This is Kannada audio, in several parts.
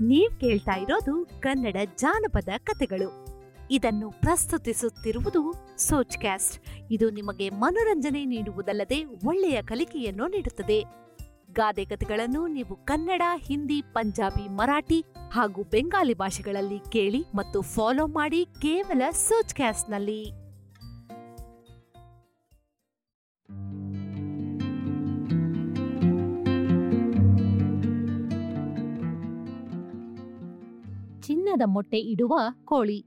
ನೀವ್ ಕೇಳ್ತಾ ಇರೋದು ಕನ್ನಡ ಜಾನಪದ ಕಥೆಗಳು. ಇದನ್ನು ಪ್ರಸ್ತುತಿಸುತ್ತಿರುವುದು ಸೋಚ್ ಕ್ಯಾಸ್ಟ್ ಇದು ನಿಮಗೆ ಮನೋರಂಜನೆ ನೀಡುವುದಲ್ಲದೆ ಒಳ್ಳೆಯ ಕಲಿಕೆಯನ್ನು ನೀಡುತ್ತದೆ. ಗಾದೆ ಕಥೆಗಳನ್ನು ನೀವು ಕನ್ನಡ, ಹಿಂದಿ, ಪಂಜಾಬಿ, ಮರಾಠಿ ಹಾಗೂ ಬೆಂಗಾಲಿ ಭಾಷೆಗಳಲ್ಲಿ ಕೇಳಿ ಮತ್ತು ಫಾಲೋ ಮಾಡಿ ಕೇವಲ ಸೋಚ್ ಕ್ಯಾಸ್ಟ್ನಲ್ಲಿ ಚಿನ್ನದ ಮೊಟ್ಟೆ ಇಡುವ ಕೋಳಿ.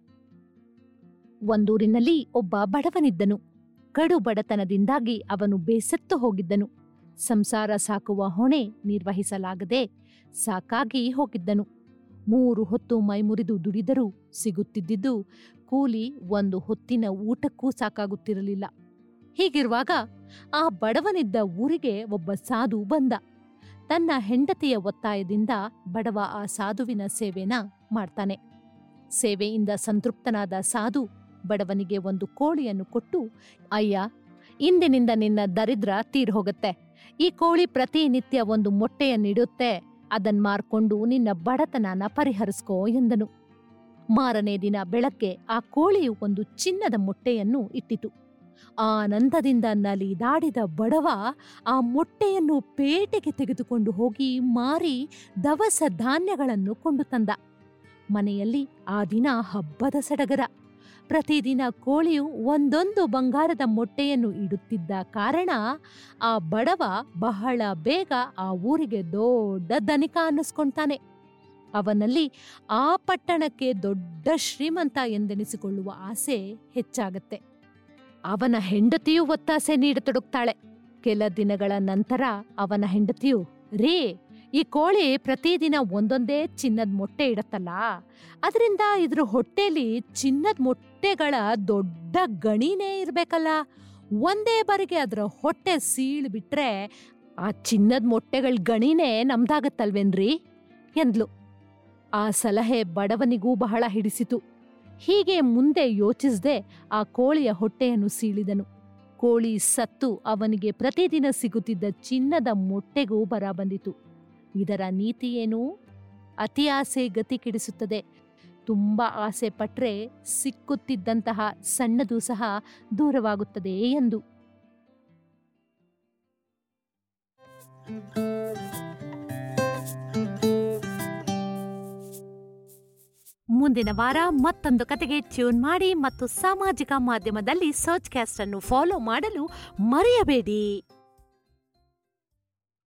ಒಂದೂರಿನಲ್ಲಿ ಒಬ್ಬ ಬಡವನಿದ್ದನು. ಕಡು ಬಡತನದಿಂದಾಗಿ ಅವನು ಬೇಸತ್ತು ಹೋಗಿದ್ದನು. ಸಂಸಾರ ಸಾಕುವ ಹೊಣೆ ನಿರ್ವಹಿಸಲಾಗದೆ ಸಾಕಾಗಿ ಹೋಗಿದ್ದನು. ಮೂರು ಹೊತ್ತು ಮೈಮುರಿದು ದುಡಿದರೂ ಸಿಗುತ್ತಿದ್ದುದು ಕೂಲಿ ಒಂದು ಹೊತ್ತಿನ ಊಟಕ್ಕೂ ಸಾಕಾಗುತ್ತಿರಲಿಲ್ಲ. ಹೀಗಿರುವಾಗ ಆ ಬಡವನಿದ್ದ ಊರಿಗೆ ಒಬ್ಬ ಸಾಧು ಬಂದ. ತನ್ನ ಹೆಂಡತಿಯ ಒತ್ತಾಯದಿಂದ ಬಡವ ಆ ಸಾಧುವಿನ ಸೇವೆನ ಮಾಡ್ತಾನೆ. ಸೇವೆಯಿಂದ ಸಂತೃಪ್ತನಾದ ಸಾಧು ಬಡವನಿಗೆ ಒಂದು ಕೋಳಿಯನ್ನು ಕೊಟ್ಟು, ಅಯ್ಯ, ಇಂದಿನಿಂದ ನಿನ್ನ ದರಿದ್ರ ತೀರ್ ಹೋಗುತ್ತೆ. ಈ ಕೋಳಿ ಪ್ರತಿನಿತ್ಯ ಒಂದು ಮೊಟ್ಟೆಯನ್ನಿಡುತ್ತೆ ಅದನ್ ಮಾರ್ಕೊಂಡು ನಿನ್ನ ಬಡತನನ ಪರಿಹರಿಸ್ಕೋ ಎಂದನು. ಮಾರನೇ ದಿನ ಬೆಳಗ್ಗೆ ಆ ಕೋಳಿಯು ಒಂದು ಚಿನ್ನದ ಮೊಟ್ಟೆಯನ್ನು ಇಟ್ಟಿತು. ಆನಂದದಿಂದ ನಲಿದಾಡಿದ ಬಡವ ಆ ಮೊಟ್ಟೆಯನ್ನು ಪೇಟೆಗೆ ತೆಗೆದುಕೊಂಡು ಹೋಗಿ ಮಾರಿ ದವಸ ಧಾನ್ಯಗಳನ್ನು ಕೊಂಡು ತಂದ. ಮನೆಯಲ್ಲಿ ಆ ದಿನ ಹಬ್ಬದ ಸಡಗರ. ಪ್ರತಿದಿನ ಕೋಳಿಯು ಒಂದೊಂದು ಬಂಗಾರದ ಮೊಟ್ಟೆಯನ್ನು ಇಡುತ್ತಿದ್ದ ಕಾರಣ ಆ ಬಡವ ಬಹಳ ಬೇಗ ಆ ಊರಿಗೆ ದೊಡ್ಡ ಧನಿಕ ಅನ್ನಿಸ್ಕೊಳ್ತಾನೆ ಅವನಲ್ಲಿ ಆ ಪಟ್ಟಣಕ್ಕೆ ದೊಡ್ಡ ಶ್ರೀಮಂತ ಎಂದೆನಿಸಿಕೊಳ್ಳುವ ಆಸೆ ಹೆಚ್ಚಾಗತ್ತೆ. ಅವನ ಹೆಂಡತಿಯೂ ಒತ್ತಾಸೆ ನೀಡತೊಡಗ್ತಾಳೆ. ಕೆಲ ದಿನಗಳ ನಂತರ ಅವನ ಹೆಂಡತಿಯು, ರೇ, ಈ ಕೋಳಿ ಪ್ರತಿದಿನ ಒಂದೊಂದೇ ಚಿನ್ನದ ಮೊಟ್ಟೆ ಇಡತ್ತಲ್ಲ. ಅದರಿಂದ ಇದ್ರ ಹೊಟ್ಟೆಲಿ ಚಿನ್ನದ ಮೊಟ್ಟೆಗಳ ದೊಡ್ಡ ಗಣಿನೇ ಇರಬೇಕಲ್ಲ. ಒಂದೇ ಬಾರಿಗೆ ಅದರ ಹೊಟ್ಟೆ ಸೀಳ್ ಬಿಟ್ರೆ ಆ ಚಿನ್ನದ ಮೊಟ್ಟೆಗಳ ಗಣಿನೇ ನಮ್ದಾಗತ್ತಲ್ವೇನ್ರಿ? ಎಂದ್ಲು. ಆ ಸಲಹೆ ಬಡವನಿಗೂ ಬಹಳ ಹಿಡಿಸಿತು. ಹೀಗೆ ಮುಂದೆ ಯೋಚಿಸದೆ ಆ ಕೋಳಿಯ ಹೊಟ್ಟೆಯನ್ನು ಸೀಳಿದನು. ಕೋಳಿ ಸತ್ತು ಅವನಿಗೆ ಪ್ರತಿದಿನ ಸಿಗುತ್ತಿದ್ದ ಚಿನ್ನದ ಮೊಟ್ಟೆಗೂ ಬರ ಬಂದಿತು. ಇದರ ನೀತಿ ಏನು? ಅತಿ ಆಸೆ ಗತಿ ಕೆಡಿಸುತ್ತದೆ. ತುಂಬಾ ಆಸೆ ಪಟ್ರೆ ಸಿಕ್ಕುತ್ತಿದ್ದಂತಹ ಸಣ್ಣದು ಸಹ ದೂರವಾಗುತ್ತದೆ ಎಂದು. ಮುಂದಿನ ವಾರ ಮತ್ತೊಂದು ಕತೆಗೆ ಟ್ಯೂನ್ ಮಾಡಿ ಮತ್ತು ಸಾಮಾಜಿಕ ಮಾಧ್ಯಮದಲ್ಲಿ ಸರ್ಚ್ ಕ್ಯಾಸ್ಟ್ ಅನ್ನು ಫಾಲೋ ಮಾಡಲು ಮರೆಯಬೇಡಿ.